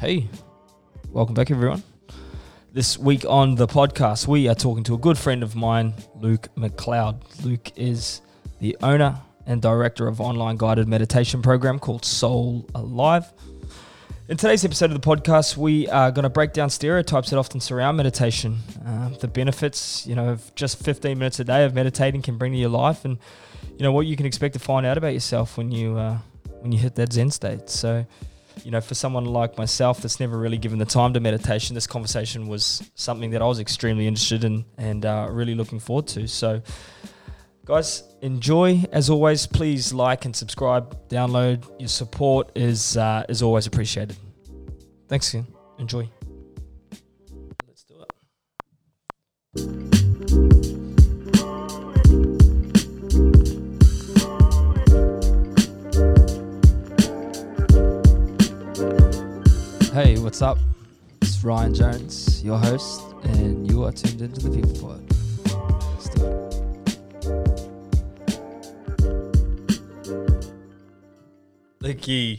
Hey, welcome back, everyone. This week on the podcast, we are talking to a good friend of mine, Luke McLeod. Luke is the owner and director of online guided meditation program called Soul Alive. In today's episode of the podcast, we are going to break down stereotypes that often surround meditation, uh, the benefits, you know, of just 15 minutes a day of meditating can bring to your life, and you know what you can expect to find out about yourself when you uh, when you hit that Zen state. So, you know, for someone like myself that's never really given the time to meditation, this conversation was something that I was extremely interested in and uh, really looking forward to. So, guys, enjoy. As always, please like and subscribe, download. Your support is uh, is always appreciated. Thanks again. Enjoy. Hey, what's up? It's Ryan Jones, your host, and you are tuned into the People Pod. Let's do it. The.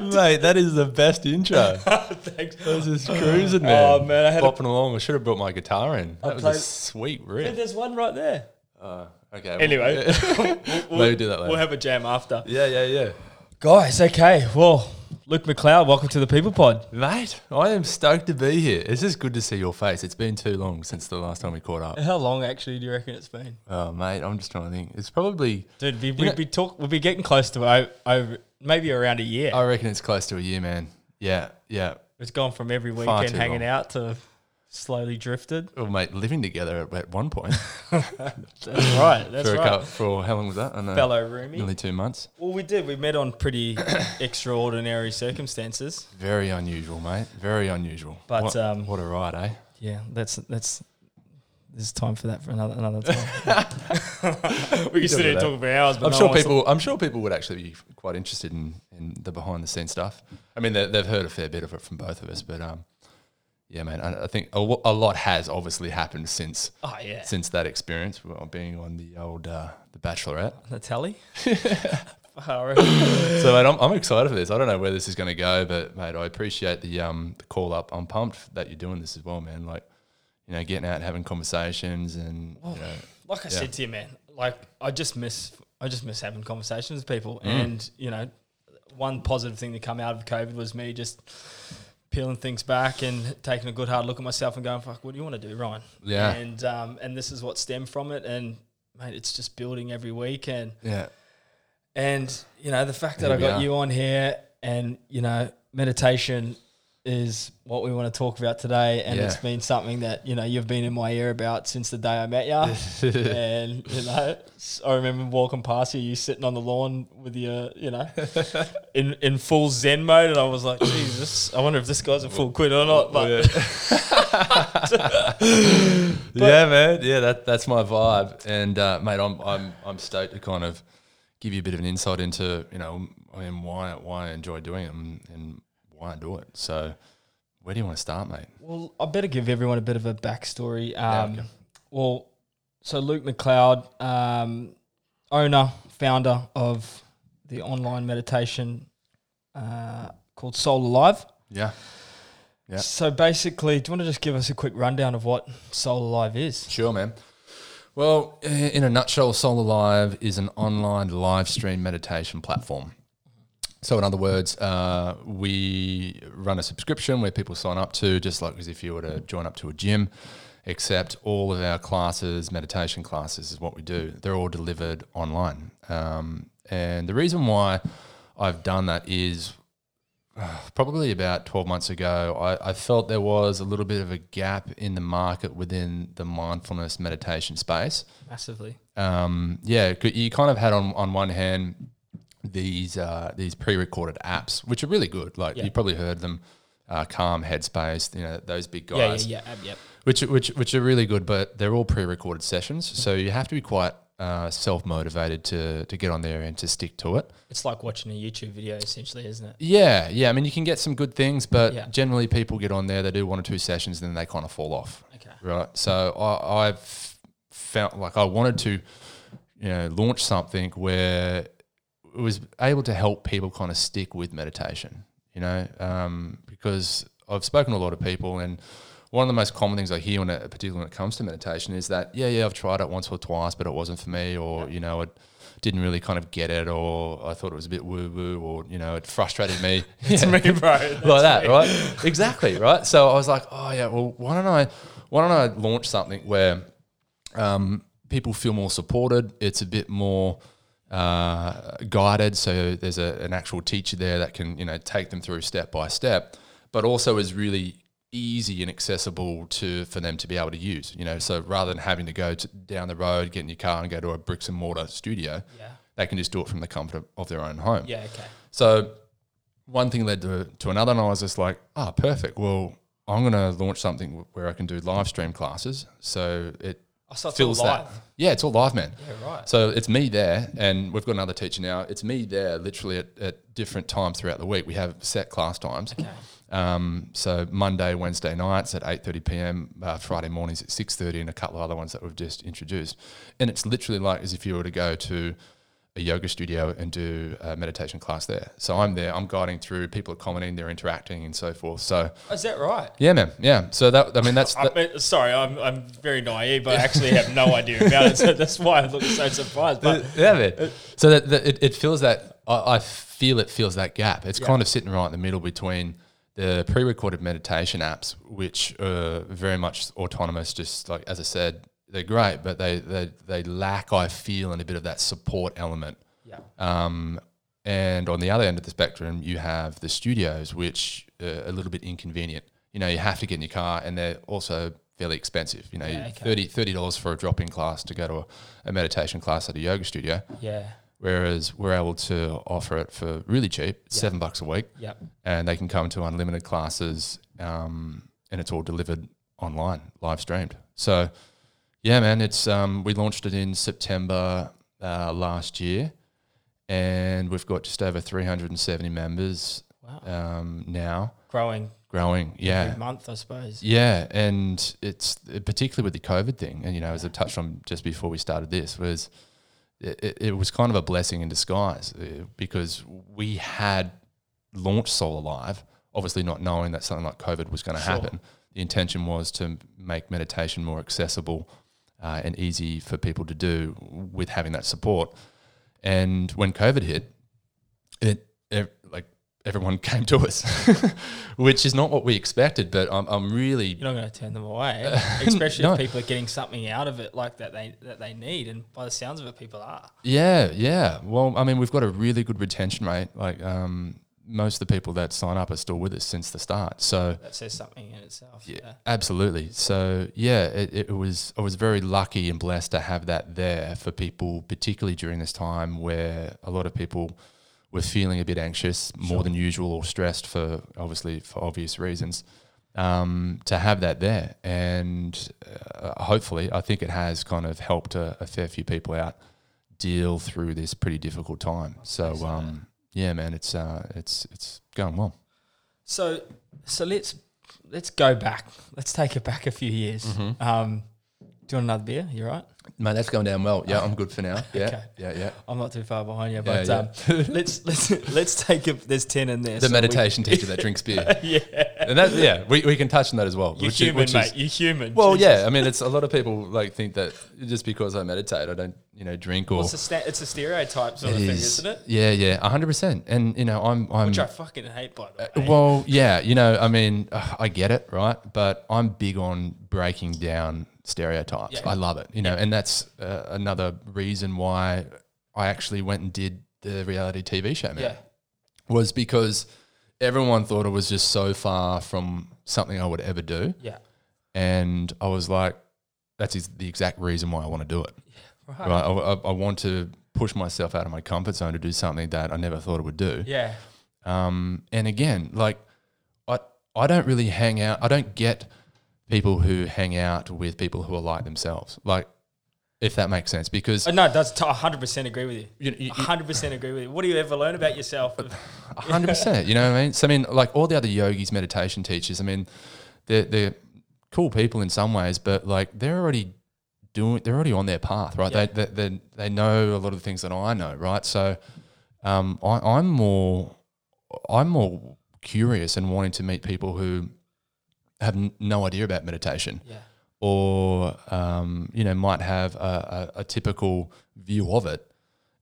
Mate, that is the best intro. Thanks. I was just cruising, man. Oh man, I had a, Popping along. I should have brought my guitar in. That was played- a sweet riff. There's one right there. Uh, okay. well, Anyway, yeah. we'll, Maybe do that later. We'll have a jam after. yeah, yeah, yeah. Guys, okay. Well, Luke McLeod, welcome to the People Pod. Mate, I am stoked to be here. It's just good to see your face. It's been too long since the last time we caught up. How long actually do you reckon it's been? Oh, mate, I'm just trying to think. It's probably, Dude, we, know- be talk, we'd be getting close to over maybe around a year. I reckon it's close to a year, man. Yeah, yeah. it's gone from every Far weekend too hanging long. out to slowly drifted. Well, mate, living together at, at one point That's right. That's for, a right. couple, for how long was that? I know. Fellow roomie. Nearly two months. Well, we did. We met on pretty extraordinary circumstances. Very unusual, mate. Very unusual. But, what, um, what a ride, eh? Yeah, that's that's. There's time for that for another another time. we can sit here and talk for hours, but I'm no sure people. I'm sure people would actually be quite interested in, in the behind the scenes stuff. I mean, they, they've heard a fair bit of it from both of us, but um, yeah, man, I, I think a, a lot has obviously happened since Oh yeah, since that experience, being on the old uh, the Bachelorette. the telly. So, mate, I'm, I'm excited for this. I don't know where this is going to go, but mate, I appreciate the um the call up. I'm pumped that you're doing this as well, man. Like, you know, getting out and having conversations, and you know, like I Yeah. said to you, man, like I just miss I just miss having conversations with people, Mm. and you know, one positive thing to come out of COVID was me just peeling things back and taking a good hard look at myself and going, "Fuck, what do you want to do, Ryan?" Yeah. and um, and this is what stemmed from it, and mate, it's just building every week, and yeah, and you know the fact that Here I got are. you on here, and you know, meditation is what we want to talk about today, and Yeah. it's been something that you know you've been in my ear about since the day I met you. and you know, I remember walking past you, you sitting on the lawn with your, you know, in in full Zen mode, and I was like, Jesus, I wonder if this guy's a full quid or not. But yeah, man. Yeah, that that's my vibe. And uh, mate, I'm I'm I'm stoked to kind of give you a bit of an insight into you know I mean why why I enjoy doing it and, and why do it. So where do you want to start, mate? well, I better give everyone a bit of a backstory. Yeah, Um, okay. Well, so Luke McLeod, um, owner, founder of the online meditation uh, called Soul Alive. Yeah, Yeah. So basically, do you want to just give us a quick rundown of what Soul Alive is? sure, man. Well, in a nutshell, Soul Alive is an online live stream meditation platform. So, in other words, uh, we run a subscription where people sign up to, just like as if you were to join up to a gym, except all of our classes, meditation classes, is what we do. They're all delivered online. Um, and the reason why I've done that is uh, probably about 12 months ago, I, I felt there was a little bit of a gap in the market within the mindfulness meditation space Massively. um, yeah, you kind of had on on one hand these uh, these pre-recorded apps, which are really good. Like Yeah. you probably heard them, uh, Calm, Headspace, you know those big guys. Yeah, yeah, yeah, which which which are really good. But they're all pre-recorded sessions, so you have to be quite uh, self-motivated to to get on there and to stick to it. It's like watching a YouTube video, essentially, isn't it? Yeah, yeah. I mean, you can get some good things, but Yeah. generally people get on there, they do one or two sessions, and then they kind of fall off. Okay. Right. So I, I've felt like I wanted to, you know, launch something where was able to help people kind of stick with meditation. you know, um, because I've spoken to a lot of people and one of the most common things I hear when it, particularly when it comes to meditation is that, yeah, yeah, I've tried it once or twice, but it wasn't for me or, you know, it didn't really kind of get it or I thought it was a bit woo woo or, you know, it frustrated me. It's me, bro. like that, right? Exactly, right? So I was like, oh yeah, well, why don't I, why don't I launch something where um, people feel more supported? It's a bit more uh, guided, so there's a, an actual teacher there that can, you know, take them through step by step, but also is really easy and accessible to for them to be able to use. You know, so rather than having to go to, down the road, get in your car, and go to a bricks and mortar studio, Yeah. they can just do it from the comfort of their own home. Yeah. Okay. So one thing led to, to another, and I was just like, ah, perfect. Well, I'm going to launch something where I can do live stream classes. So it It's all fills live. that. Yeah, it's all live, man. Yeah. Right. So it's me there, and we've got another teacher now. It's me there, literally at, at different times throughout the week. We have set class times. Okay. Um, so Monday, Wednesday nights at eight thirty p.m., uh, Friday mornings at six thirty, and a couple of other ones that we've just introduced. And it's literally like as if you were to go to a yoga studio and do a meditation class there. So I'm there, I'm guiding through. People are commenting, they're interacting, and so forth. So Oh, Is that right? yeah, man, yeah. So that I mean that's I that- mean, sorry, I'm, I'm very naive. I actually have no idea about it, so that's why I look so surprised. But yeah, man. So that, that it, it feels that I, I feel it feels that gap. It's kind of sitting right in the middle between the pre-recorded meditation apps, which are very much autonomous. Just like as I said, they're great, but they they, they lack, I feel, in a bit of that support element. yeah, Um, and on the other end of the spectrum, you have the studios, which are a little bit inconvenient. You know, you have to get in your car, and they're also fairly expensive. You know, Yeah, okay. $30 for a drop-in class to go to a, a meditation class at a yoga studio, yeah, whereas we're able to offer it for really cheap, Yeah. seven bucks a week, yep. and they can come to unlimited classes, um, and it's all delivered online, live streamed. So, yeah, man, it's um, we launched it in September uh, last year, and we've got just over 370 members Wow, um, now, growing growing. Yeah, every month, I suppose. yeah, and it's particularly with the COVID thing, and you know, as I touched on just before we started this, was it, it- was kind of a blessing in disguise uh, because we had launched Soul Alive, obviously not knowing that something like COVID was going to Sure. happen. The intention was to make meditation more accessible uh, and easy for people to do with having that support. And when COVID hit, it, it like everyone came to us, which is not what we expected. But I'm, I'm really You're not going to turn them away, especially No. if people are getting something out of it like that they that they need. And by the sounds of it, people are. Yeah, yeah. Well, I mean, we've got a really good retention rate. Like, um, most of the people that sign up are still with us since the start. So, That says something in itself. yeah, Yeah. absolutely. So, yeah, it, it was. I was very lucky and blessed to have that there for people, particularly during this time where a lot of people were feeling a bit anxious, more Sure. than usual, or stressed for obviously for obvious reasons. Um, to have that there, and uh, hopefully, I think it has kind of helped a, a fair few people out deal through this pretty difficult time. So, um, yeah, man, it's uh, it's it's going well. So so let's let's go back. Let's take it back a few years. Mm-hmm. Um, do you want another beer? You right? Mate, that's going down well. Yeah, I'm good for now. Yeah, Okay. yeah, yeah. I'm not too far behind you, but yeah. Um, let's let's let's take it. There's ten in there. The so we- meditation teacher that drinks beer, yeah, and that yeah, we, we can touch on that as well. you're human, is- mate. You're human. well, Jesus. yeah. I mean, it's a lot of people like think that just because I meditate, I don't you know drink or. Well, it's a sta- it's a stereotype sort It of thing, is. isn't it? Yeah, yeah, hundred percent. And you know, I'm I'm Which I fucking hate, by the way. Uh, Well, yeah, you know, I mean, uh, I get it, right? But I'm big on breaking down stereotypes. Yeah. I love it, you know, and that's uh, another reason why I actually went and did the reality TV show, man. yeah, Was because everyone thought it was just so far from something I would ever do. yeah, And I was like, that's the exact reason why I want to do it. right. Right? I, I, I want to push myself out of my comfort zone to do something that I never thought I would do. Yeah, Um, and again, like I, I don't really hang out. I don't get people who hang out with people who are like themselves. Like, if that makes sense, because Uh, no, that's I 100 percent agree with you. you, you, 100 percent agree with you. What do you ever learn about yourself? hundred percent. You know what I mean? So I mean, like all the other yogis, meditation teachers. I mean, they're they're cool people in some ways, but like they're already doing. They're already on their path, right? Yeah. They, they they they know a lot of the things that I know, right? So, um, I, I'm more I'm more curious and wanting to meet people who have n- no idea about meditation Yeah. Or um, you know might have a, a, a typical view of it,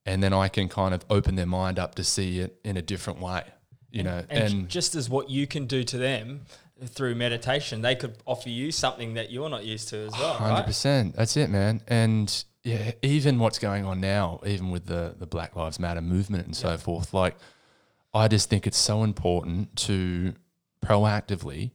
and then I can kind of open their mind up to see it in a different way. You know, And, and, just as what you can do to them through meditation, they could offer you something that you're not used to as well, Hundred right? percent. That's it, man. And yeah, even what's going on now, even with the the Black Lives Matter movement and so forth, like I just think it's so important to proactively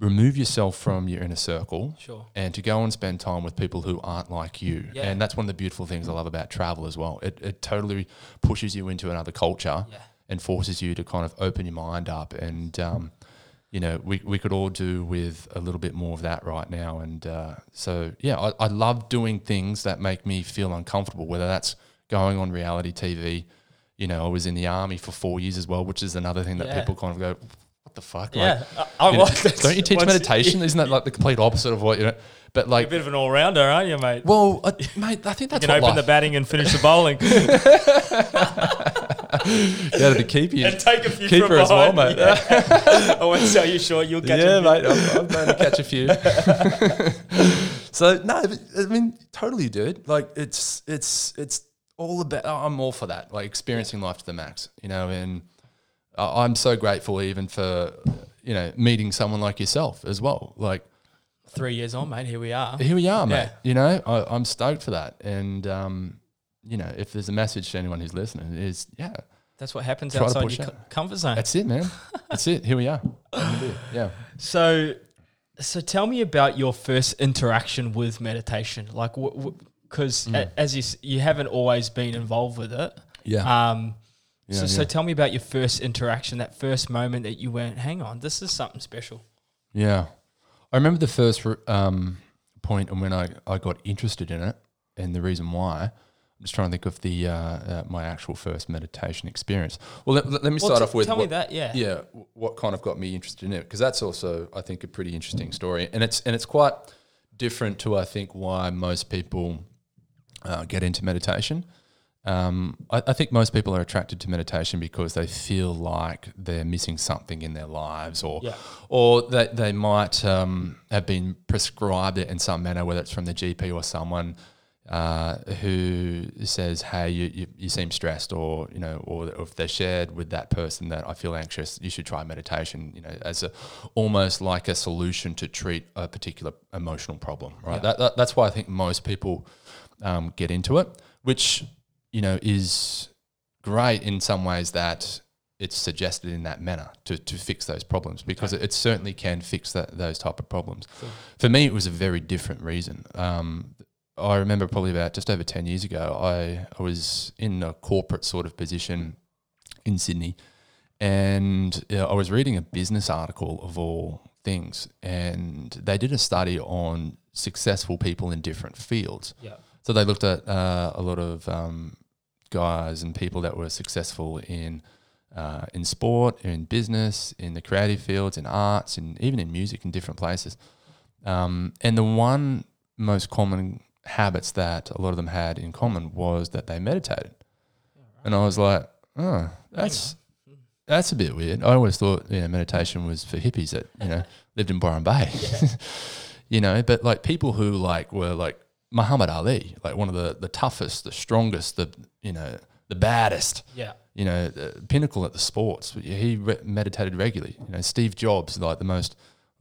remove yourself from your inner circle Sure. and to go and spend time with people who aren't like you. Yeah. And that's one of the beautiful things I love about travel as well. It it totally pushes you into another culture Yeah. and forces you to kind of open your mind up and um, you know we, we could all do with a little bit more of that right now and uh, so yeah I, I love doing things that make me feel uncomfortable whether that's going on reality tv you know i was in the army for four years as well which is another thing that Yeah. people kind of go the fuck Yeah. I, I you know, like don't you teach meditation isn't that like the complete opposite of what you know but like, You're a bit of an all rounder, aren't you, mate? well I, mate i think that's you can open life, the batting and finish the bowling. yeah to keep you and take a few keeper from as well mate Yeah. I won't sell you short. You'll catch yeah, a mate. I'm, I'm going to catch a few. so no, but, I mean, totally, dude. Like it's it's it's all about. I'm all for that. Like experiencing life to the max, you know. And I'm so grateful even for you know meeting someone like yourself as well. Like Three years on, mate. Here we are. here we are, mate. Yeah. You know, I, I'm stoked for that. And um, you know, if there's a message to anyone who's listening, is yeah, That's what happens Try outside your co- comfort zone. that's it, man. that's it. Here we are. Yeah. So, so tell me about your first interaction with meditation. Like, because Mm. as you s- you haven't always been involved with it. Yeah. Um. So, Yeah, so tell me about your first interaction, that first moment that you went, "Hang on, this is something special." Yeah. I remember the first um, point and when I, I got interested in it and the reason why. I'm just trying to think of the uh, uh, my actual first meditation experience. Well, let, let me Well, start t- off with tell what, me that. Yeah. yeah, what kind of got me interested in it because that's also I think a pretty interesting story and it's and it's quite different to I think why most people uh, get into meditation. Um, I, I think most people are attracted to meditation because they feel like they're missing something in their lives, or Yeah. or that they might um, have been prescribed it in some manner, whether it's from the GP or someone uh, who says, "Hey, you, you, you seem stressed," or you know, or if they're shared with that person that I feel anxious, you should try meditation. You know, as a almost like a solution to treat a particular emotional problem. Right. Yeah. That, that, that's why I think most people um, get into it, which you know is great in some ways that it's suggested in that manner to, to fix those problems because it, it certainly can fix that, those type of problems. For me, it was a very different reason. Um, I remember probably about just over 10 years ago, I, I was in a corporate sort of position in Sydney and uh, I was reading a business article of all things and they did a study on successful people in different fields. Yeah. So they looked at uh, a lot of um, guys and people that were successful in uh, in sport, in business, in the creative fields, in arts, and even in music in different places. Um, and the one most common habits that a lot of them had in common was that they meditated. And I was like, oh, that's that's a bit weird. I always thought you know meditation was for hippies that you know lived in Byron Bay. you know, but like people who like were like Muhammad Ali, like one of the the toughest, the strongest, the you know the baddest, Yeah. you know, the pinnacle at the sports. He re- meditated regularly. You know, Steve Jobs, like the most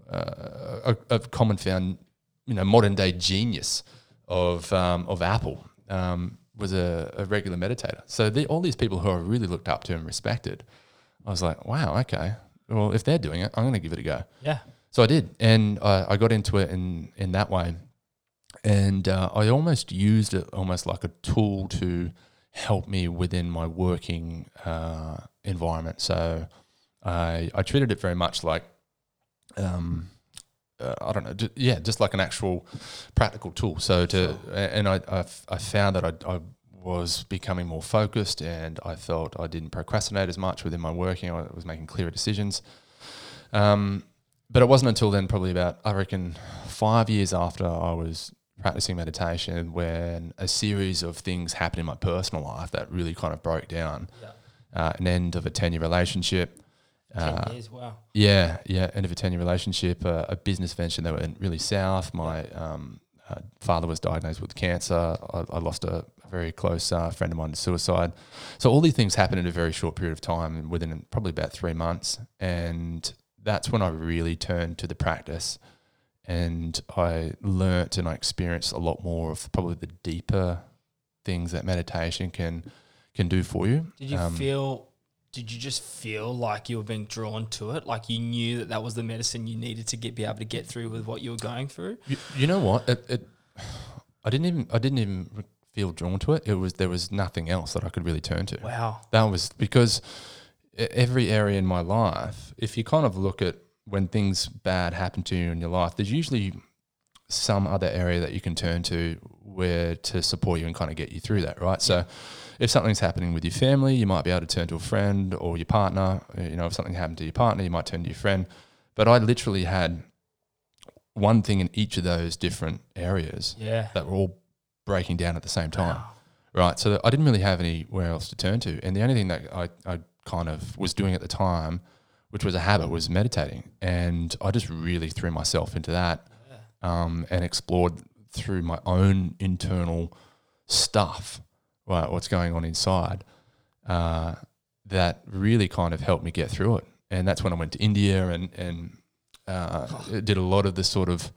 uh, a, a common found, you know, modern day genius of um, of Apple, um, was a, a regular meditator. So the, all these people who I really looked up to and respected, I was like, wow, okay. Well, if they're doing it, I'm going to give it a go. Yeah. So I did, and I, I got into it in in that way, and uh, I almost used it almost like a tool to help me within my working uh, environment. So I I treated it very much like, um, uh, I don't know, yeah, just like an actual practical tool. So to and I I, f- I found that I, I was becoming more focused, and I felt I didn't procrastinate as much within my working. I was making clearer decisions. Um, but it wasn't until then, probably about I reckon five years after I was practicing meditation, when a series of things happened in my personal life that really kind of broke down. Yeah. Uh, an end of a ten-year relationship, Ten Uh, years. Wow. yeah, yeah, end of a ten-year relationship, uh, a business venture that went really south. My um, uh, father was diagnosed with cancer. I, I lost a, a very close uh, friend of mine to suicide. So all these things happened in a very short period of time, within probably about three months. And that's when I really turned to the practice, and I learnt and I experienced a lot more of probably the deeper things that meditation can can do for you. Did you Um, feel? Did you just feel like you were being drawn to it? Like you knew that that was the medicine you needed to get be able to get through with what you were going through? You, you know what? It, it, I didn't even I didn't even feel drawn to it. It was there was nothing else that I could really turn to. Wow. That was because every area in my life, if you kind of look at when things bad happen to you in your life, there's usually some other area that you can turn to where to support you and kind of get you through that, right? So if something's happening with your family, you might be able to turn to a friend or your partner. Uh, You know, if something happened to your partner, you might turn to your friend. But I literally had one thing in each of those different areas Yeah. that were all breaking down at the same time. Wow. Right. So I didn't really have anywhere else to turn to. And the only thing that I, I kind of was doing at the time, which was a habit, was meditating. And I just really threw myself into that um, and explored through my own internal stuff, right, what's going on inside, uh, that really kind of helped me get through it. And that's when I went to India and, and uh, did a lot of this sort of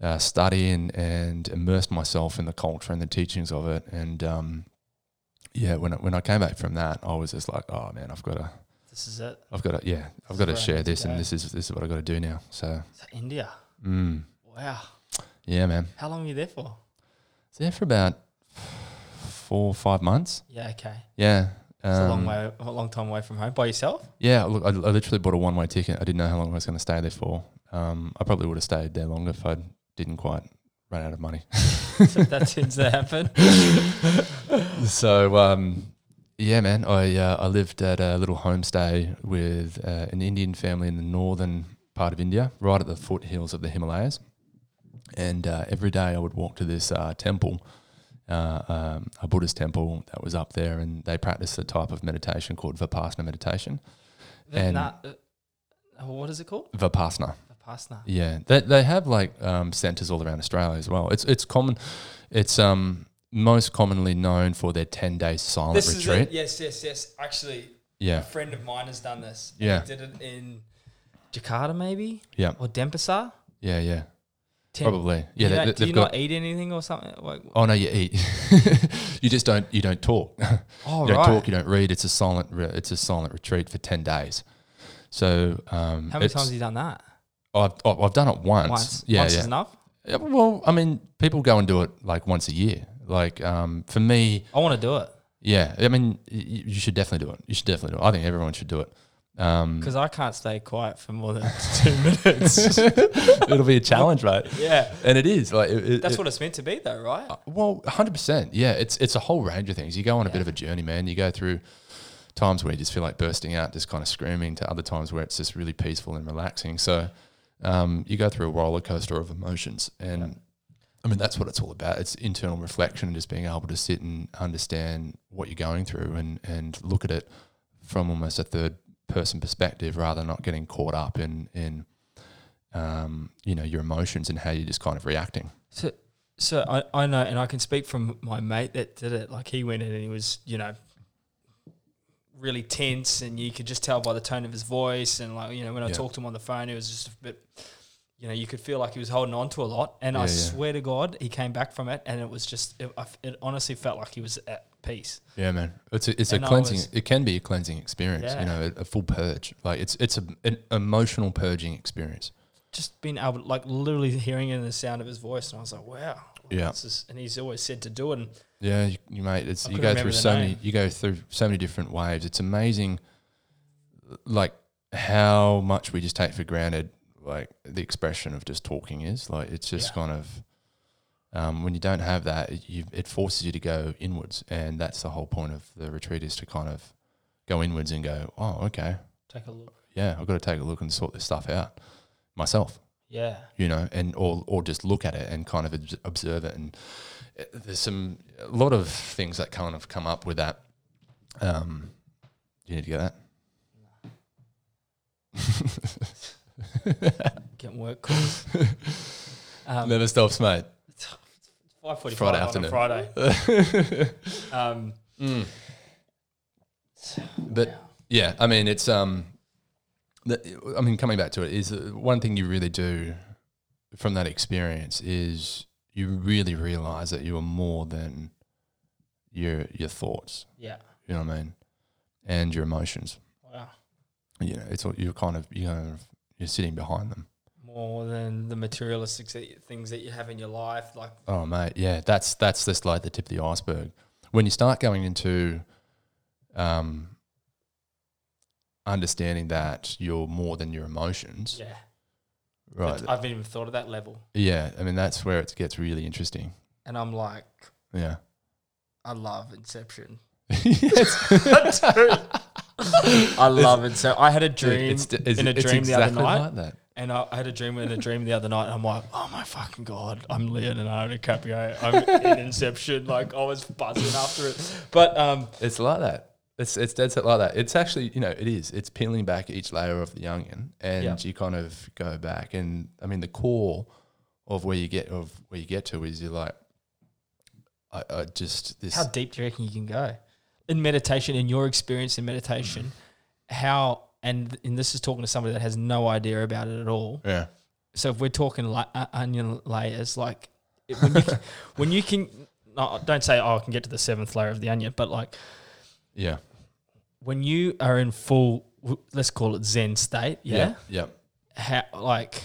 uh, study and, and immersed myself in the culture and the teachings of it. And um, yeah, when I, when I came back from that, I was just like, oh man, I've got to, This is it. I've got to, yeah, I've got to share this, and this is this is what I've got to do now. So, So India. mm, Wow. yeah, man, How long were you there for? was there for about four or five months. Yeah. Okay. Yeah, It's a long um, way, a long time away from home by yourself. Yeah, look, I, I literally bought a one way ticket. I didn't know how long I was going to stay there for. Um, I probably would have stayed there longer if I didn't quite run out of money. so that tends to happen. so um, yeah, man, I uh, I lived at a little homestay with uh, an Indian family in the northern part of India, right at the foothills of the Himalayas. And uh, every day I would walk to this uh, temple, uh, um, a Buddhist temple that was up there, and they practiced a type of meditation called Vipassana meditation. And- Nah, uh, what is it called? Vipassana. Vipassana. Yeah, they they have like um, centers all around Australia as well. It's it's common. It's um most commonly known for their ten day silent This is retreat. Yes, yes, yes. Actually, yeah. a friend of mine has done this. Yeah. He did it in Jakarta, maybe, yeah, or Denpasar. yeah, yeah. Ten- Probably. Do Yeah, you, they, do you got, not eat anything or something? Like, Oh no, you eat. you just don't. You don't talk. oh, you don't right. talk. You don't read. It's a silent. Re- it's a silent retreat for ten days. So um, How many times have you done that? I've I've I've done it once. Once. Yeah, Once yeah. is enough. Yeah, Well, I mean, people go and do it like once a year. Like um, for me, I want to do it Yeah, I mean, y- you should definitely do it. You should definitely do it. I think everyone should do it. Um, because I can't stay quiet for more than two minutes. it'll be a challenge, right? yeah, And it is like it, it- that's it- what it's meant to be, though, right? well, hundred percent. Yeah, it's it's a whole range of things. You go on a bit of a journey, man. You go through times where you just feel like bursting out, just kind of screaming, to other times where it's just really peaceful and relaxing. So um, you go through a roller coaster of emotions, and I mean that's what it's all about. It's internal reflection and just being able to sit and understand what you're going through and and look at it from almost a third person perspective, rather than not getting caught up in in um, you know your emotions and how you're just kind of reacting. So, so I, I know, and I can speak from my mate that did it. Like he went in and he was, you know, really tense, and you could just tell by the tone of his voice, and like you know, when I Yeah. talked to him on the phone, it was just a bit, you know, you could feel like he was holding on to a lot. And I Yeah, yeah. swear to God, he came back from it, and it was just, it, it honestly felt like he was at peace. Yeah, man. It's a, it's a And I cleansing. was- it can be a cleansing experience. Yeah. You know, a, a full purge. Like it's it's a, an emotional purging experience. Just being able, like literally hearing it in the sound of his voice, and I was like, wow. Yeah. This is, and he's always said to do it. And Yeah, you, you mate. It's I you go through so many, you go through so many different waves. It's amazing, like how much we just take for granted. Like the expression of just talking is like it's just Yeah. kind of. Um, when you don't have that, it, you, it forces you to go inwards, and that's the whole point of the retreat is to kind of go inwards and go, oh, okay, take a look. yeah, I've got to take a look and sort this stuff out myself. Yeah. you know, and or or just look at it and kind of obs- observe it. And uh, there's some a lot of things that kind of come up with that. Um, you need to get that. Getting work calls. Um, Never stops, mate. Five forty-five Friday on a afternoon. Friday. um, But yeah, I mean, it's um, the, I mean, coming back to it is uh, one thing you really do from that experience is you really realize that you are more than your your thoughts. yeah. You know what I mean, and your emotions. Wow. You know, it's all you're kind of you know you're sitting behind them. More than the materialistic things that you have in your life, like Oh mate, yeah, that's that's just like the tip of the iceberg. When you start going into um, understanding that you're more than your emotions, yeah. right? I haven't even thought of that level, Yeah, I mean that's where it gets really interesting. and I'm like, Yeah. I love Inception. Yes. I love it. So I had a dream It's, it's, in a it's dream the other exactly night, like that. and I, I had a dream in a dream the other night. And I'm like, oh my fucking god, I'm Leonardo DiCaprio. I'm in Inception. Like I was buzzing after it, but um, It's like that. It's it's dead set like that. It's actually you know it is. It's peeling back each layer of the onion, and Yeah. you kind of go back. And I mean the core of where you get of where you get to is you're like, I, I just this how deep do you reckon you can go in meditation? In your experience in meditation, how and and this is talking to somebody that has no idea about it at all. yeah So if we're talking la- uh, onion layers, like it- when you can, when you can, no, don't say oh I can get to the seventh layer of the onion, but like yeah when you are in full, w- let's call it Zen state, yeah, yeah. how like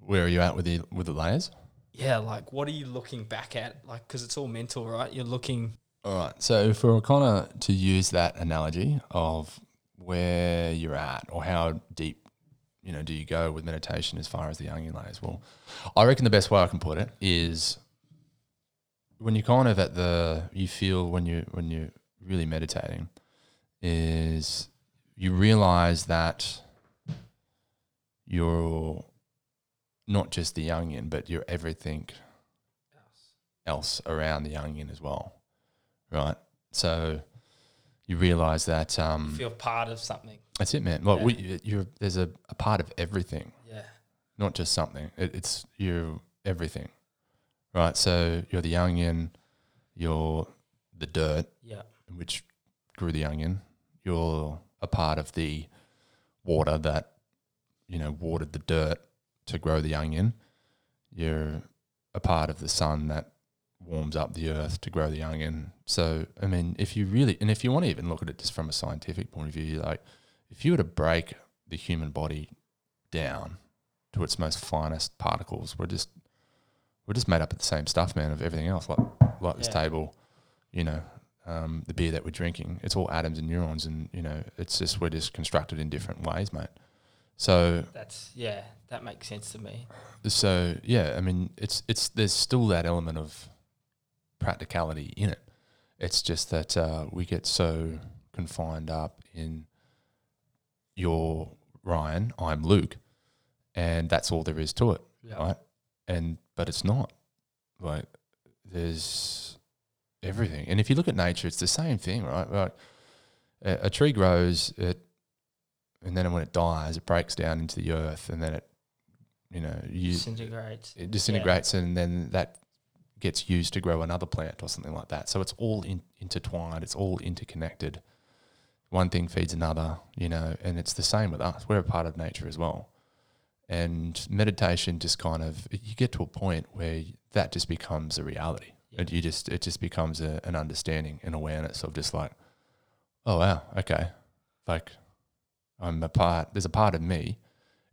Where are you at with the with the layers? yeah, like what are you looking back at? Like because it's all mental, right? You're looking, All right. So for kind of to use that analogy of where you're at or how deep, you know, do you go with meditation as far as the onion layers? Well, I reckon the best way I can put it is when you're kind of at the you feel when you when you're really meditating is you realize that you're not just the onion, but you're everything else around the onion as well, right? So you realize that um, feel part of something. that's it, man. Well, Yeah. we, you're there's a, a part of everything, Yeah, not just something. It, it's you everything, right? So you're the onion, you're the dirt, yeah, which grew the onion. You're a part of the water that, you know, watered the dirt to grow the onion. You're a part of the sun that warms up the earth to grow the onion. So, I mean, if you really, and if you want to even look at it just from a scientific point of view, like if you were to break the human body down to its most finest particles, we're just, we're just made up of the same stuff, man, of everything else, like, like this table, you know, um, the beer that we're drinking. It's all atoms and neurons, and you know, it's just we're just constructed in different ways, mate. So, that's yeah, that makes sense to me. so yeah, I mean, it's it's there's still that element of practicality in it. It's just that uh, we get so confined up in you're Ryan, I'm Luke, and that's all there is to it, Yeah, right? And but it's not. Like there's everything, and if you look at nature, it's the same thing, right? Like a, a tree grows, it, and then when it dies, it breaks down into the earth, and then it, you know, you disintegrates. it disintegrates and then that gets used to grow another plant or something like that. So it's all in, intertwined, it's all interconnected. One thing feeds another, you know, and it's the same with us. We're a part of nature as well. And meditation just kind of, you get to a point where that just becomes a reality. Yeah. And you just, it just becomes a, an understanding an awareness of just like, oh, wow, okay. Like I'm a part, there's a part of me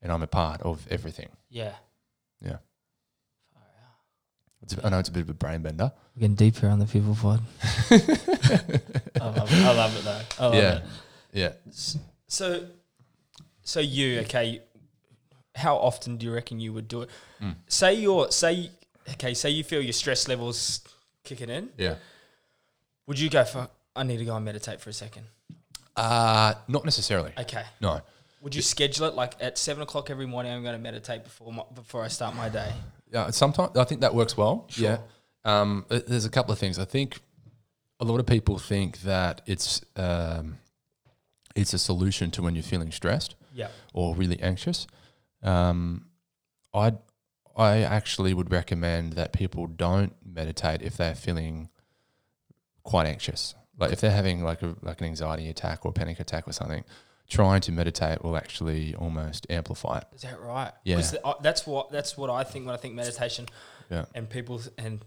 and I'm a part of everything. Yeah, Yeah. Far out. It's, I know it's a bit of a brain bender. We're getting deeper on the people pod. I love it. I love it though. I love Yeah. it. Yeah. So, so you okay? How often do you reckon you would do it? Mm. Say you're say okay. Say you feel your stress levels kicking in. Yeah. Would you go for? I need to go and meditate for a second. Uh, not necessarily. Okay. No. Would you schedule it like at seven o'clock every morning? I'm going to meditate before my, before I start my day. Yeah. Sometimes I think that works well. Sure. Yeah. Um, there's a couple of things. I think a lot of people think that it's um, it's a solution to when you're feeling stressed Yeah. or really anxious. Um, I I actually would recommend that people don't meditate if they're feeling quite anxious. Like if they're having like a like an anxiety attack or panic attack or something, trying to meditate will actually almost amplify it. Is that right? Yeah. the- uh, that's what that's what I think when I think meditation. Yeah. And people and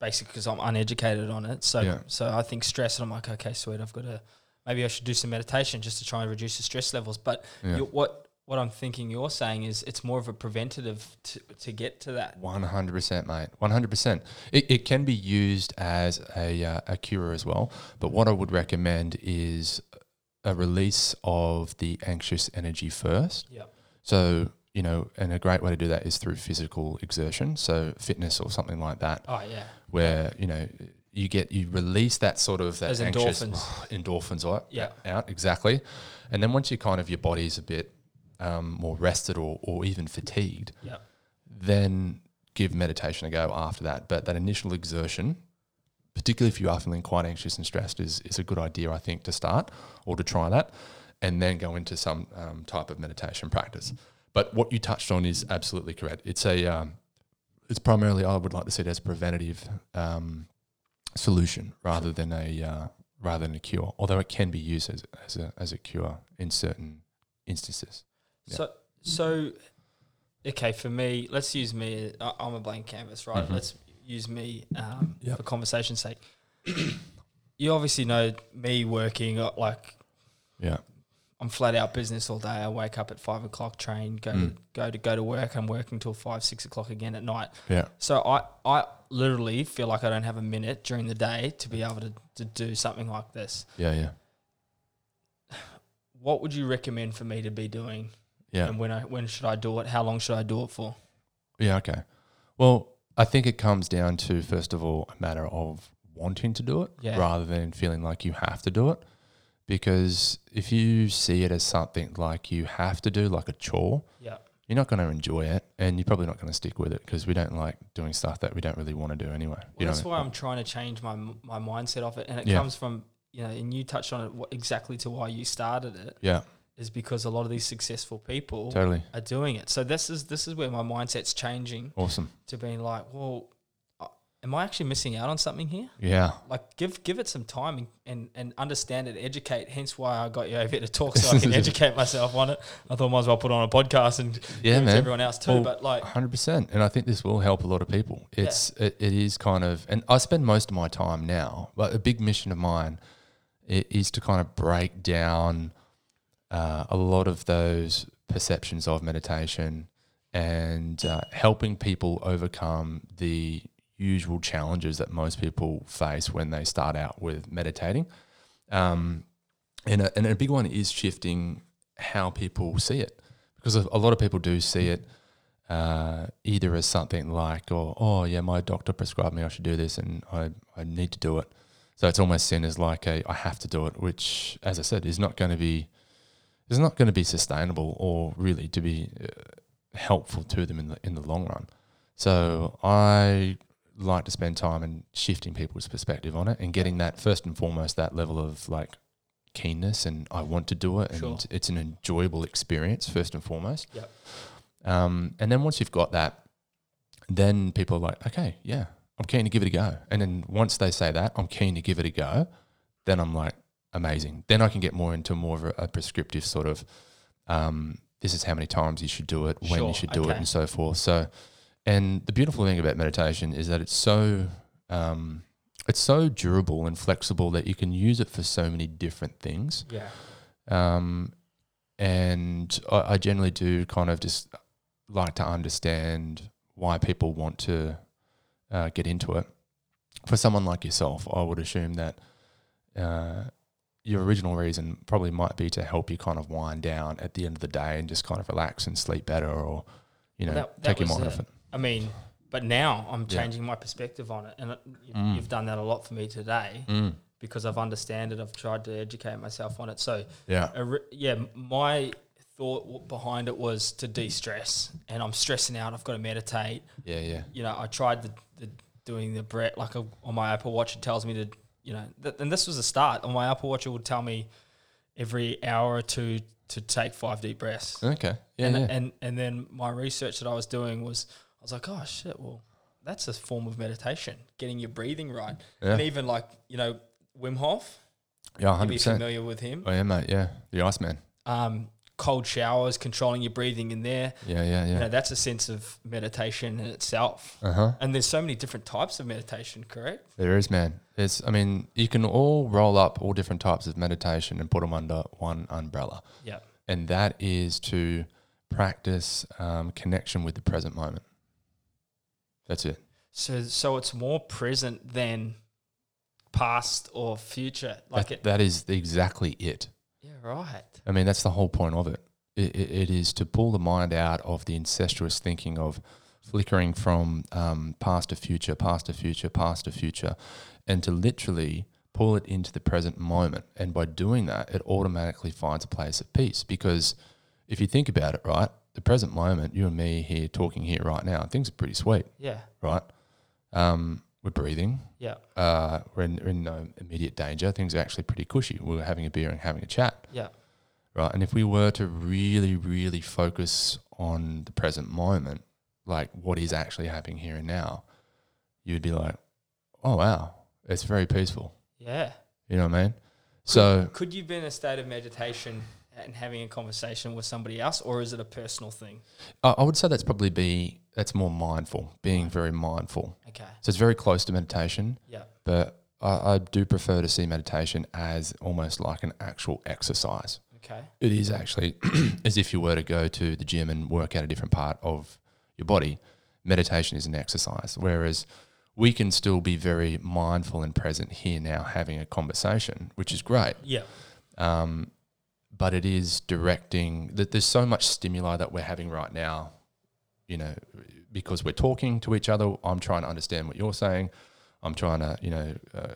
basically because I'm uneducated on it, so Yeah. so I think stress, and I'm like, okay, sweet, I've got to maybe I should do some meditation just to try and reduce the stress levels. But Yeah. you what what I'm thinking you're saying is it's more of a preventative to, to get to that. One hundred percent, mate. One hundred percent. It it can be used as a uh, a cure as well. But what I would recommend is a release of the anxious energy first. Yeah. So you know, and a great way to do that is through physical exertion, so fitness or something like that, Oh yeah. where you know you get you release that sort of that Those anxious endorphins. endorphins out, Yeah. out exactly, and then once you kind of your body's a bit um, more rested or or even fatigued, Yeah. then give meditation a go after that. But that initial exertion, particularly if you are feeling quite anxious and stressed, is, is a good idea, I think, to start or to try that and then go into some um, type of meditation practice. But what you touched on is absolutely correct. It's a, um, it's primarily, I would like to see it as a preventative um, solution rather than a, uh, rather than a cure, although it can be used as, as, a, as a cure in certain instances. Yeah. So so okay for me, let's use me. I'm a blank canvas, right? Mhm. Let's use me um, Yep. for conversation's sake. you obviously know me working uh, like Yeah. I'm flat out business all day. I wake up at five o'clock, train, go to, Mm. go to go to work. I'm working till five six o'clock again at night. Yeah. So I I literally feel like I don't have a minute during the day to be able to, to do something like this. Yeah. Yeah. What would you recommend for me to be doing? Yeah. And when I when should I do it? How long should I do it for? Yeah, okay. Well, I think it comes down to first of all a matter of wanting to do it Yeah. rather than feeling like you have to do it. Because if you see it as something like you have to do, like a chore, Yeah. you're not going to enjoy it and you're probably not going to stick with it because we don't like doing stuff that we don't really want to do anyway. Well, that's why I mean? I'm trying to change my my mindset of it, and it Yeah. comes from you know, and you touched on it exactly to why you started it Yeah, is because a lot of these successful people totally. are doing it. So this is this is where my mindset's changing Awesome. to being like, well, uh, am I actually missing out on something here? Yeah. Like, give give it some time and, and, and understand it, educate. Hence why I got you over here to talk, so I can educate myself on it. I thought I might as well put on a podcast and Yeah, give it to man. everyone else too. Well, but like, Hundred percent, and I think this will help a lot of people. Yeah. It's it, it is kind of, and I spend most of my time now. But a big mission of mine is to kind of break down uh, a lot of those perceptions of meditation and uh, helping people overcome the usual challenges that most people face when they start out with meditating. Um, and a, and a big one is shifting how people see it because a, lot of people do see it uh, either as something like, or, oh, yeah, my doctor prescribed me I should do this and I, I need to do it. So it's almost seen as like a I have to do it, which, as I said, is not going to be is not going to be sustainable or really to be uh, helpful to them in the in the long run. So I like to spend time in shifting people's perspective on it and getting that first and foremost that level of like keenness and I want to do it and Sure. it's an enjoyable experience first and foremost. Yep. Um, and then once you've got that, then people are like, okay, yeah, I'm keen to give it a go. And then once they say that, I'm keen to give it a go, then I'm like, amazing. Then I can get more into more of a, a prescriptive sort of, um, this is how many times you should do it, when Sure, you should do okay. it, and so forth. So, and the beautiful thing about meditation is that it's so, um, it's so durable and flexible that you can use it for so many different things. yeah, Um, and I, I generally do kind of just like to understand why people want to uh, get into it. For someone like yourself, I would assume that uh, your original reason probably might be to help you kind of wind down at the end of the day and just kind of relax and sleep better, or you know, That- that take your mind off it. I mean, but now I'm Yeah. changing my perspective on it, and it, Mm. you've done that a lot for me today Mm. because I've understand it. I've tried to educate myself on it. So, Yeah, a yeah, my thought behind it was to de-stress, and I'm stressing out. I've got to meditate. yeah, yeah, You know, I tried the, the doing the breath like a, on my Apple Watch. It tells me to, you know, th- and this was a start on my Apple Watch. It would tell me every hour or two to take five deep breaths. Okay. Yeah. and, yeah. and and then my research that I was doing was I was like, oh shit, well, that's a form of meditation, getting your breathing right, Yeah. and even like you know Wim Hof, yeah. you'd Hundred be percent. familiar with him. Oh yeah, mate. Yeah. The Iceman. Um, cold showers, controlling your breathing in there, Yeah. Yeah. you Yeah. know, that's a sense of meditation in itself. Uh huh. And there's so many different types of meditation, correct? There is, man. It's. I mean, you can all roll up all different types of meditation and put them under one umbrella, Yeah. and that is to practice um, connection with the present moment. That's it. So so it's more present than past or future. Like That- it. that is exactly it. Right. I mean, that's the whole point of it. It, it. it is to pull the mind out of the incestuous thinking of flickering from um, past to future, past to future, past to future, and to literally pull it into the present moment. And by doing that, it automatically finds a place of peace. Because if you think about it, right, the present moment, you and me here talking here right now, things are pretty sweet, Yeah. right? Um, we're breathing. Yeah. Uh, we're in, we're in no immediate danger. Things are actually pretty cushy. We're having a beer and having a chat Yeah. right? And if we were to really, really focus on the present moment, like what is actually happening here and now, you'd be like, oh, wow, it's very peaceful. Yeah. You know what I mean? So, Could you be in a state of meditation and having a conversation with somebody else, or is it a personal thing? I I would say that's probably be, that's more mindful, being very mindful. Okay. So it's very close to meditation, Yeah. but I, I do prefer to see meditation as almost like an actual exercise. Okay. It is actually as if you were to go to the gym and work out a different part of your body. Meditation is an exercise, whereas we can still be very mindful and present here now, having a conversation, which is great. Yeah. Um, but it is directing that there's so much stimuli that we're having right now, you know, because we're talking to each other. I'm trying to understand what you're saying. I'm trying to, you know, uh,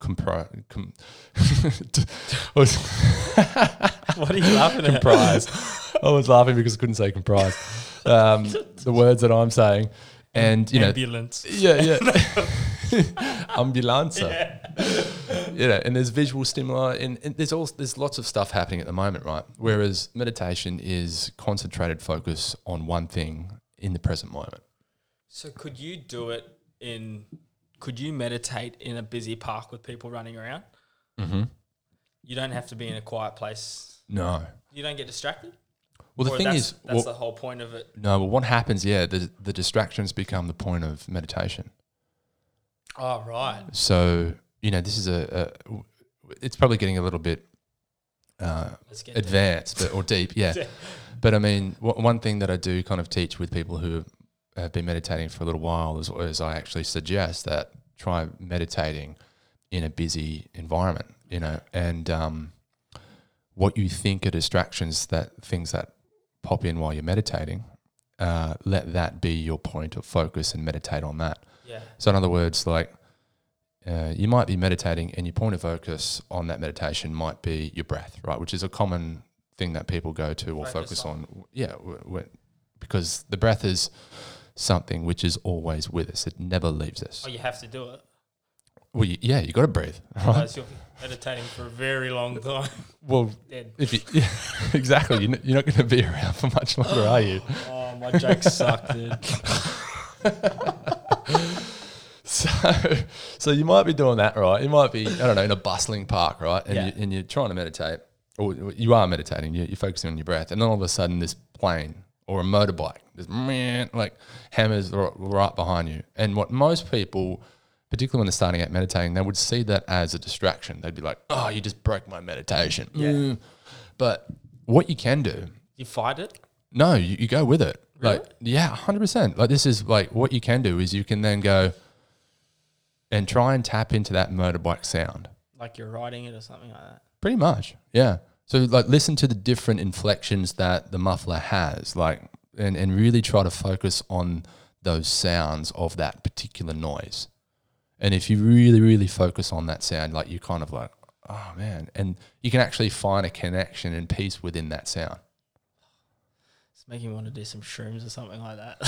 compri- com- What are you laughing at? comprise. I was laughing because I couldn't say comprise. Um, the words that I'm saying, and you know, Ambulance. yeah, yeah, ambulanza. You know, and there's visual stimuli, and, and there's all there's lots of stuff happening at the moment, right? Whereas meditation is concentrated focus on one thing in the present moment. So could you do it in? Could you meditate in a busy park with people running around? Mm-hmm. You don't have to be in a quiet place. No. You don't get distracted. Well, the Or thing that's, is, that's well, the whole point of it. no. But what happens? Yeah, the the distractions become the point of meditation. Oh right. So you know, this is a, a it's probably getting a little bit uh, advanced, but or deep, yeah. But I mean, w- one thing that I do kind of teach with people who have been meditating for a little while is, is I actually suggest that try meditating in a busy environment, you know, and um, what you think are distractions, that things that pop in while you're meditating, uh, let that be your point of focus and meditate on that. Yeah. So, in other words, like uh, you might be meditating, and your point of focus on that meditation might be your breath, right? Which is a common thing that people go to or Focus focus on. Yeah, w- w- because the breath is something which is always with us; it never leaves us. Oh, you have to do it. Well, you, yeah, you got to breathe, right? Otherwise, you're meditating for a very long time. Well, if you, yeah, exactly, you're not, you're not going to be around for much longer, are you? Oh, my jokes suck, dude. So, so you might be doing that, right? You might be, I don't know, in a bustling park, right? And, Yeah. you, and you're trying to meditate, or you are meditating, you're, you're focusing on your breath, and then all of a sudden, this plane or a motorbike, this man, like hammers right behind you. And what most people, particularly when they're starting out meditating, they would see that as a distraction. They'd be like, "Oh, you just broke my meditation." Yeah. Mm. But what you can do You fight it. no, you, you go with it. Really? Like, yeah, hundred percent. Like this is like what you can do is you can then go and try and tap into that motorbike sound. Like you're riding it or something like that. Pretty much, yeah. So like listen to the different inflections that the muffler has, like, and and really try to focus on those sounds of that particular noise. And if you really, really focus on that sound, like you're kind of like, oh man, and you can actually find a connection and peace within that sound. It's making me want to do some shrooms or something like that.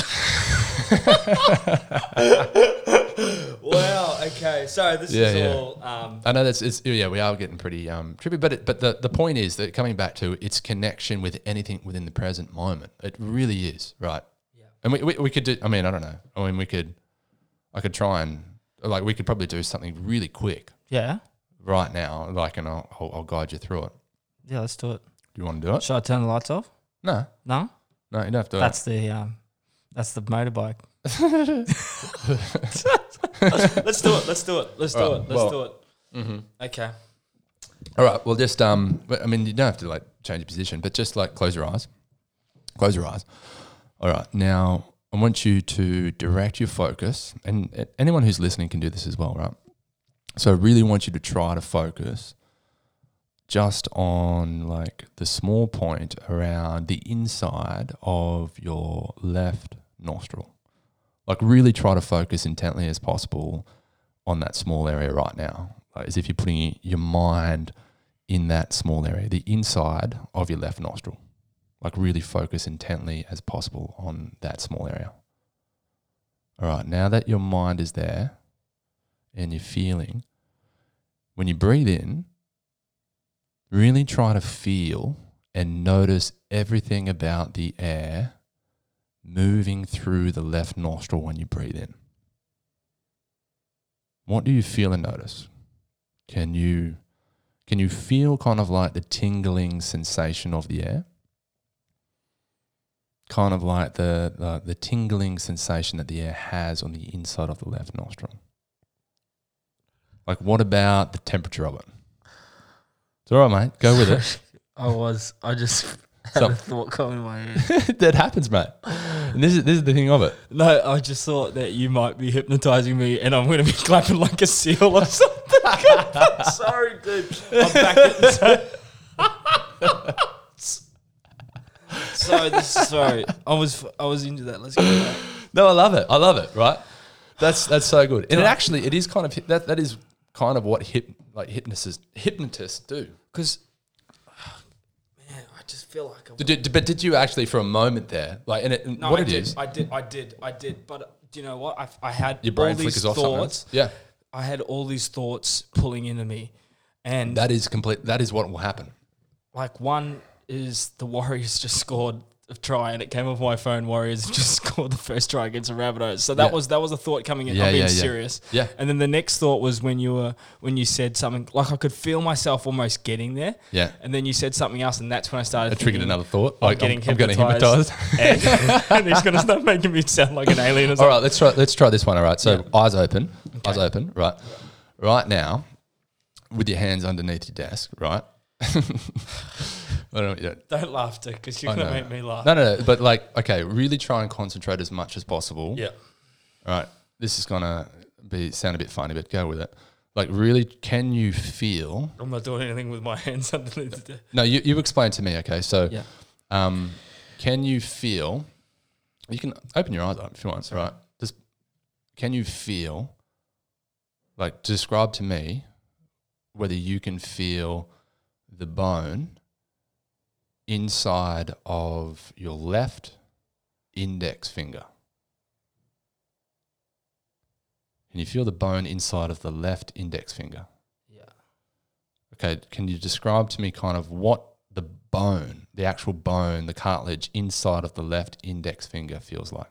wow. Okay. So this Yeah, is yeah. all. Um, I know that's it's yeah we are getting pretty um trippy, but it, but the the point is that coming back to its connection with anything within the present moment, it really is right. Yeah. And we, we we could do. I mean, I don't know. I mean, we could. I could try and like we could probably do something really quick yeah. right now. Like, and I'll I'll, I'll guide you through it. Yeah. Let's do it. Do you want to do it? Should I turn the lights off? No, No. no, you don't have to. That's the um, that's the motorbike. Let's do it. Let's do it. Let's do it. Let's well- do it. Okay. All right. Well, just um, but, I mean, you don't have to like change your position, but just like close your eyes. Close your eyes. All right. Now, I want you to direct your focus, and uh, anyone who's listening can do this as well, right? So, I really want you to try to focus just on like the small point around the inside of your left nostril. Like, really try to focus intently as possible on that small area right now, like as if you're putting your mind in that small area, the inside of your left nostril. Like really focus intently as possible on that small area. All right, now that your mind is there and you're feeling, when you breathe in, really try to feel and notice everything about the air moving through the left nostril when you breathe in. What do you feel and notice? Can you can you feel kind of like the tingling sensation of the air? Kind of like the, the the tingling sensation that the air has on the inside of the left nostril. Like what about the temperature of it? It's all right, mate. Go with it. I was. I just So- thought come in my head. that happens, mate. And this is this is the thing of it. No, I just thought that you might be hypnotizing me, and I'm going to be clapping like a seal or something. Sorry, dude. I'm back at So this sorry, I was I was into that. Let's go. Back. No, I love it. I love it. Right? That's that's so good. And it actually it is kind of that that is kind of what hip like hypnotists hypnotists do. Because, just feel like I'm. Did, did- but did you actually for a moment there like and, it, and No, what I it did, is I did. I did. I did. But do you know what? I, I had your brain all these flickers off thoughts. Yeah, I had all these thoughts pulling into me, and that is complete. That is what will happen. like one is the Warriors just scored try and it came off my phone. Warriors just scored the first try against the Rabbitohs. So that Yeah. was that was a thought coming in. Yeah, I'm being yeah, serious. Yeah. And then the next thought was when you were when you said something like I could feel myself almost getting there. Yeah. And then you said something else, and that's when I started. It triggered another thought. I'm Like getting I'm, I'm getting hypnotized. hypnotized. and, and he's gonna start making me sound like an alien or all right, let's try. Let's try this one. All right. So eyes open. Eyes open. Right. Right now, with your hands underneath your desk. Right. I don't know. You don't, Don't laugh, because you're I gonna know. make me laugh. no, no, no. But like, okay, really try and concentrate as much as possible. Yeah. All right. This is gonna be sound a bit funny, but go with it. Like, really, can you feel? I'm not doing anything with my hands underneath the. No, you you explain to me. Okay, so Yeah. um, can you feel? You can open your eyes up if you want. Right. Just can you feel? Like, describe to me whether you can feel the bone inside of your left index finger. Can you feel the bone inside of the left index finger? Yeah. Okay, can you describe to me kind of what the bone, the actual bone, the cartilage inside of the left index finger feels like?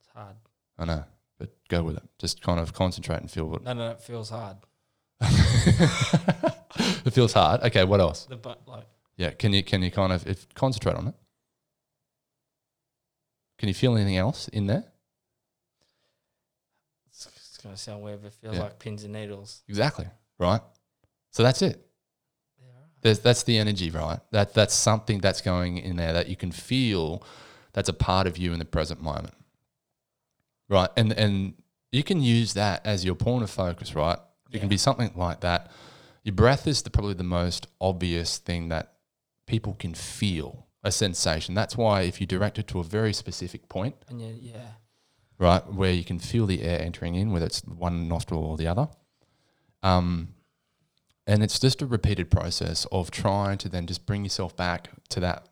It's hard. I know, but go with it. Just kind of concentrate and feel what No, no, it feels hard. it feels hard. Okay, what else? The but like Yeah, can you can you kind of if, concentrate on it? Can you feel anything else in there? it's, it's gonna sound weird, but it feels Yeah. like pins and needles. Exactly. Right. So that's it. There's, that's the energy, right? That that's something that's going in there that you can feel. That's a part of you in the present moment, right? And and you can use that as your point of focus, right? It can be something like that. Your breath is the, probably the most obvious thing that people can feel a sensation. That's why if you direct it to a very specific point, And yeah, yeah. right, where you can feel the air entering in, whether it's one nostril or the other. Um, and it's just a repeated process of trying to then just bring yourself back to that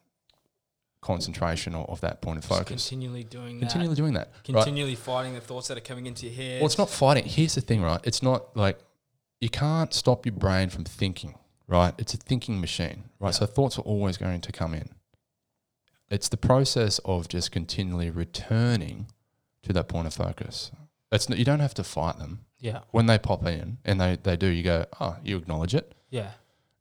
concentration of, of that point of Just focus. continually doing Continually doing that. that. right? Continually fighting the thoughts that are coming into your head. Well, it's not fighting. Here's the thing, right? It's not like you can't stop your brain from thinking, right? It's a thinking machine, right? So thoughts are always going to come in. It's the process of just continually returning to that point of focus. It's not, you don't have to fight them. Yeah. When they pop in and they, they do, you go, oh, you acknowledge it. Yeah.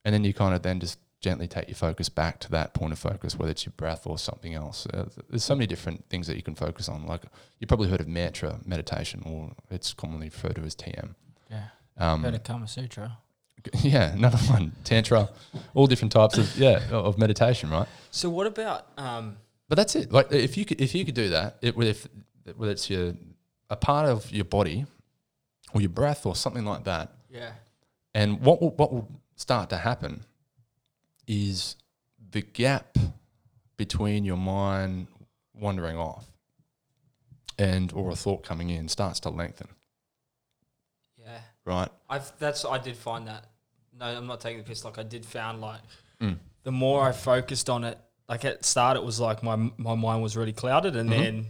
And then you kind of then just gently take your focus back to that point of focus, whether it's your breath or something else. Uh, there's so many different things that you can focus on. Like you probably heard of mantra meditation, or it's commonly referred to as TM. Yeah. Um, Heard of Kama Sutra. yeah, another one, tantra, all different types of yeah of meditation, right? So what about um But that's it. Like if you could if you could do that, it, if whether it's your a part of your body or your breath or something like that, yeah. and what will, what will start to happen is the gap between your mind wandering off and or a thought coming in starts to lengthen, Yeah. right? I've that's I did find that. No, I'm not taking the piss. Like I did found like Mm. the more I focused on it, like at start it was like my my mind was really clouded, and then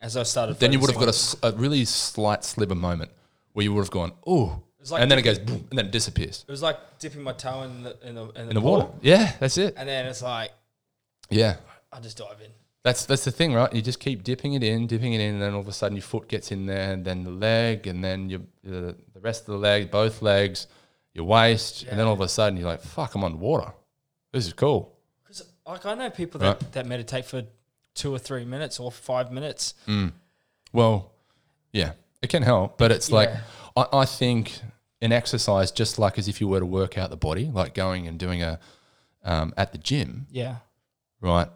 as I started, Mm-hmm. Then you would have got a, a really slight sliver moment where you would have gone, oh, like and then it goes, boom, and then it disappears it was like dipping my toe in the in the in the, in the water. Yeah, that's it. and then it's like Yeah, I just dive in. that's that's the thing, right? You just keep dipping it in, dipping it in, and then all of a sudden your foot gets in there, and then the leg, and then your the, the rest of the leg, both legs, your waist, and then all of a sudden you're like, fuck, I'm underwater. This is cool. Because like I know people that, Right. that meditate for two or three minutes or five minutes. Well, yeah, it can help, but it's like Yeah. I, I think an exercise, just like as if you were to work out the body, like going and doing a um, at the gym, Yeah, right?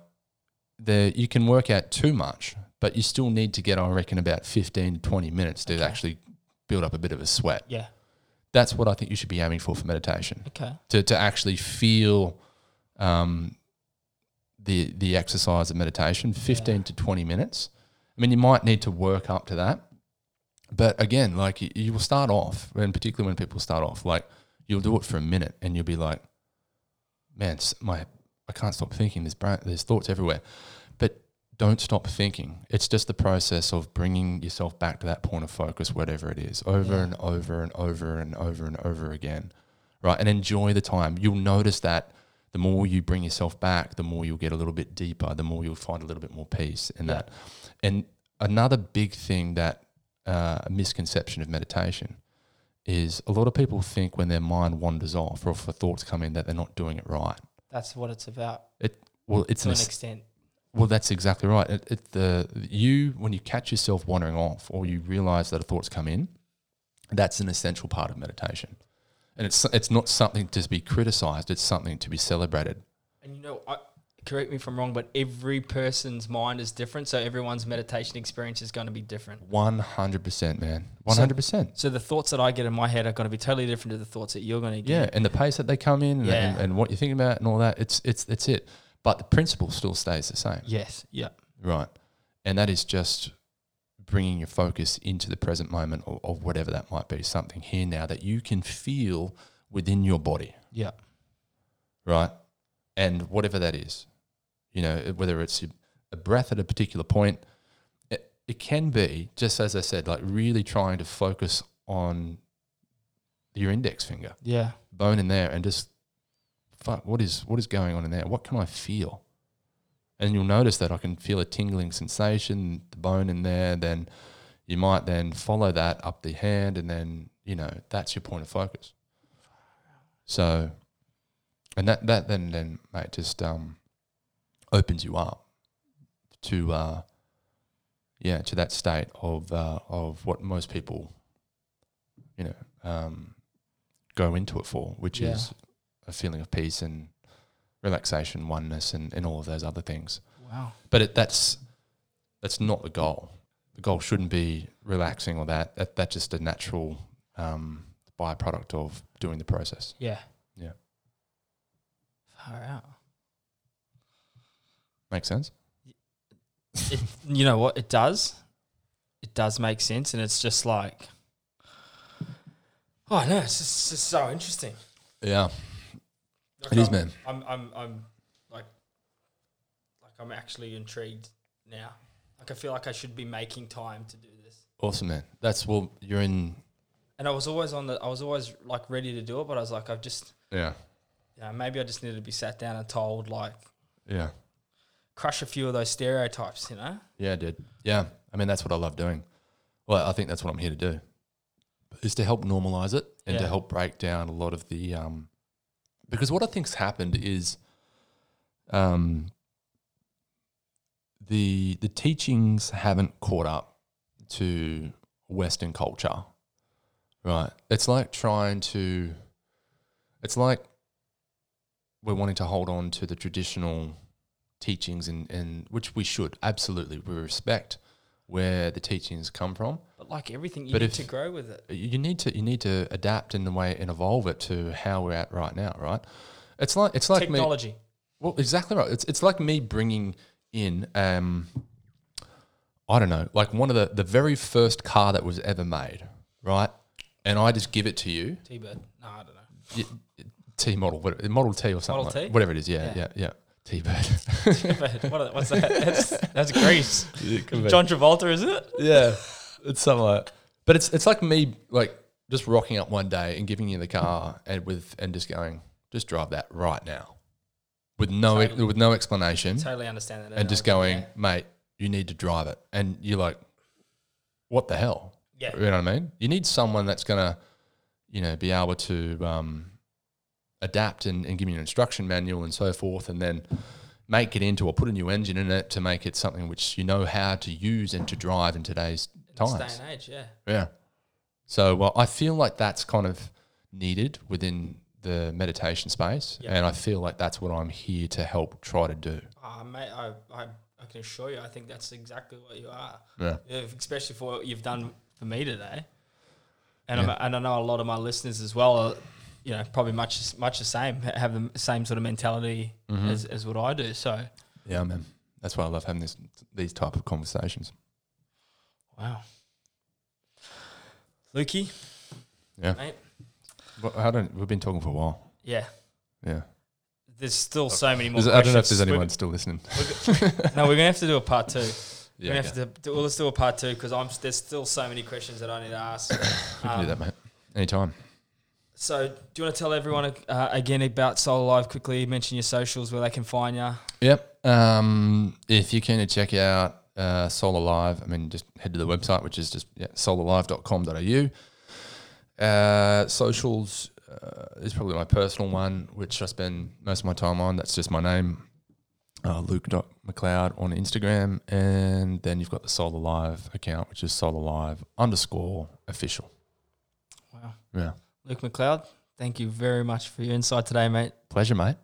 There you can work out too much, but you still need to get, I reckon, about fifteen to twenty minutes to actually build up a bit of a sweat. yeah, That's what I think you should be aiming for for meditation. Okay, to to actually feel um, the the exercise of meditation, fifteen to twenty minutes. I mean, you might need to work up to that, but again, like you, you will start off, and particularly when people start off, like you'll do it for a minute, and you'll be like, "Man, my I can't stop thinking. There's brain, there's thoughts everywhere," don't stop thinking. It's just the process of bringing yourself back to that point of focus, whatever it is, over Yeah. and over and over and over and over again, right? And enjoy the time. You'll notice that the more you bring yourself back, the more you'll get a little bit deeper, the more you'll find a little bit more peace in Yeah. that. And another big thing that uh, a misconception of meditation is a lot of people think when their mind wanders off or if thoughts come in that they're not doing it right. that's what it's about It well, it's to an an extent. Well, that's exactly right. It, it, the you when you catch yourself wandering off, or you realize that a thought's come in, that's an essential part of meditation, and it's it's not something to be criticized. It's something to be celebrated. And you know, I, correct me if I'm wrong, but every person's mind is different, so everyone's meditation experience is going to be different. One hundred percent, man. One hundred percent. So the thoughts that I get in my head are going to be totally different to the thoughts that you're going to get. Yeah, and the pace that they come in, and, Yeah. and, and what you're thinking about, and all that. It's it's it's it. But the principle still stays the same. Yes. Yeah. Right. And that is just bringing your focus into the present moment of, of whatever that might be, something here now that you can feel within your body, Yeah. right? And whatever that is, you know, whether it's a breath at a particular point, it, it can be, just as I said, like really trying to focus on your index finger, Yeah. bone in there, and just, fuck, what is, what is going on in there? What can I feel? and you'll notice that I can feel a tingling sensation, the bone in there. Then you might then follow that up the hand, and then you know that's your point of focus. So, and that that then then mate just um opens you up to uh yeah to that state of uh, of what most people you know um go into it for, which Yeah. is a feeling of peace and relaxation, oneness, and, and all of those other things. Wow. But it, that's that's not the goal. The goal shouldn't be relaxing or that. that that's just a natural um, byproduct of doing the process. Yeah. Yeah. Far out. Make sense? It, you know what? It does. It does make sense, and it's just like, oh no, it's just, it's just so interesting. Yeah. Like It is, I'm- man. I'm, I'm, I'm like, like I'm actually intrigued now. Like I feel like I should be making time to do this. Awesome, man. That's well, you're in. And I was always on the. I was always like ready to do it, but I was like, I've just, Yeah, you know, maybe I just needed to be sat down and told like yeah, crush a few of those stereotypes. You know. yeah, dude. Yeah, I mean that's what I love doing. Well, I think that's what I'm here to do, is to help normalize it and to help break down a lot of the. Um, because what I think's happened is, um, the the teachings haven't caught up to Western culture, right? It's like trying to. It's like we're wanting to hold on to the traditional teachings and, and which we should absolutely we respect where the teachings come from But like everything, you But need to grow with it. you need to you need to adapt in the way and evolve it to how we're at right now right it's like it's like me Technology. well exactly right it's, it's like me bringing in um i don't know like one of the the very first car that was ever made right and i just give it to you T-bird. No, I don't know. y- T model, what- Model T or something, Model like- T? whatever it is. Yeah, Yeah. yeah, yeah. T bird. T-bird. What what's that? That's, that's Grease. John Travolta, isn't it? yeah, it's something like. But it's it's like me like just rocking up one day and giving you the car and with and just going, just drive that right now, with no Totally. with no explanation, Totally understand that. and just going, mate, you need to drive it, and you're like, what the hell? Yeah. You know what I mean? You need someone that's gonna, you know, be able to um, adapt and, and give you an instruction manual and so forth, and then make it into or put a new engine in it to make it something which you know how to use and to drive in today's yeah. In this times. day and age, yeah. Yeah. So, well, I feel like that's kind of needed within the meditation space, Yeah. and I feel like that's what I'm here to help try to do. Uh, mate, I, I, I can assure you, I think that's exactly what you are. Yeah. Yeah, especially for what you've done for me today. And, I'm, and I know a lot of my listeners as well are, you know, probably much much the same, have the same sort of mentality Mm-hmm. as, as what I do. So, Yeah, man. That's why I love having this these type of conversations. Wow. Lukey, Yeah. mate, Well, I don't. We've been talking for a while. yeah, Yeah. there's still so many more There's- I don't know if there's We're- anyone still listening. no, we're going to have to do a part two. We're Yeah, going to have to do, well, let's do a part two because I'm there's still so many questions that I need to ask. we can do that, mate. Anytime. So, do you want to tell everyone uh, again about Soul Alive quickly? Mention your socials where they can find you. Yep. Um, if you're keen to check out uh, Soul Alive, I mean, just head to the website, which is just yeah, soulalive.com.au. Uh, socials uh, is probably my personal one, which I spend most of my time on. That's just my name, uh, luke.mcleod on Instagram. And then you've got the Soul Alive account, which is Soul Alive underscore official. Wow. Yeah. Luke McLeod, thank you very much for your insight today, mate. Pleasure, mate.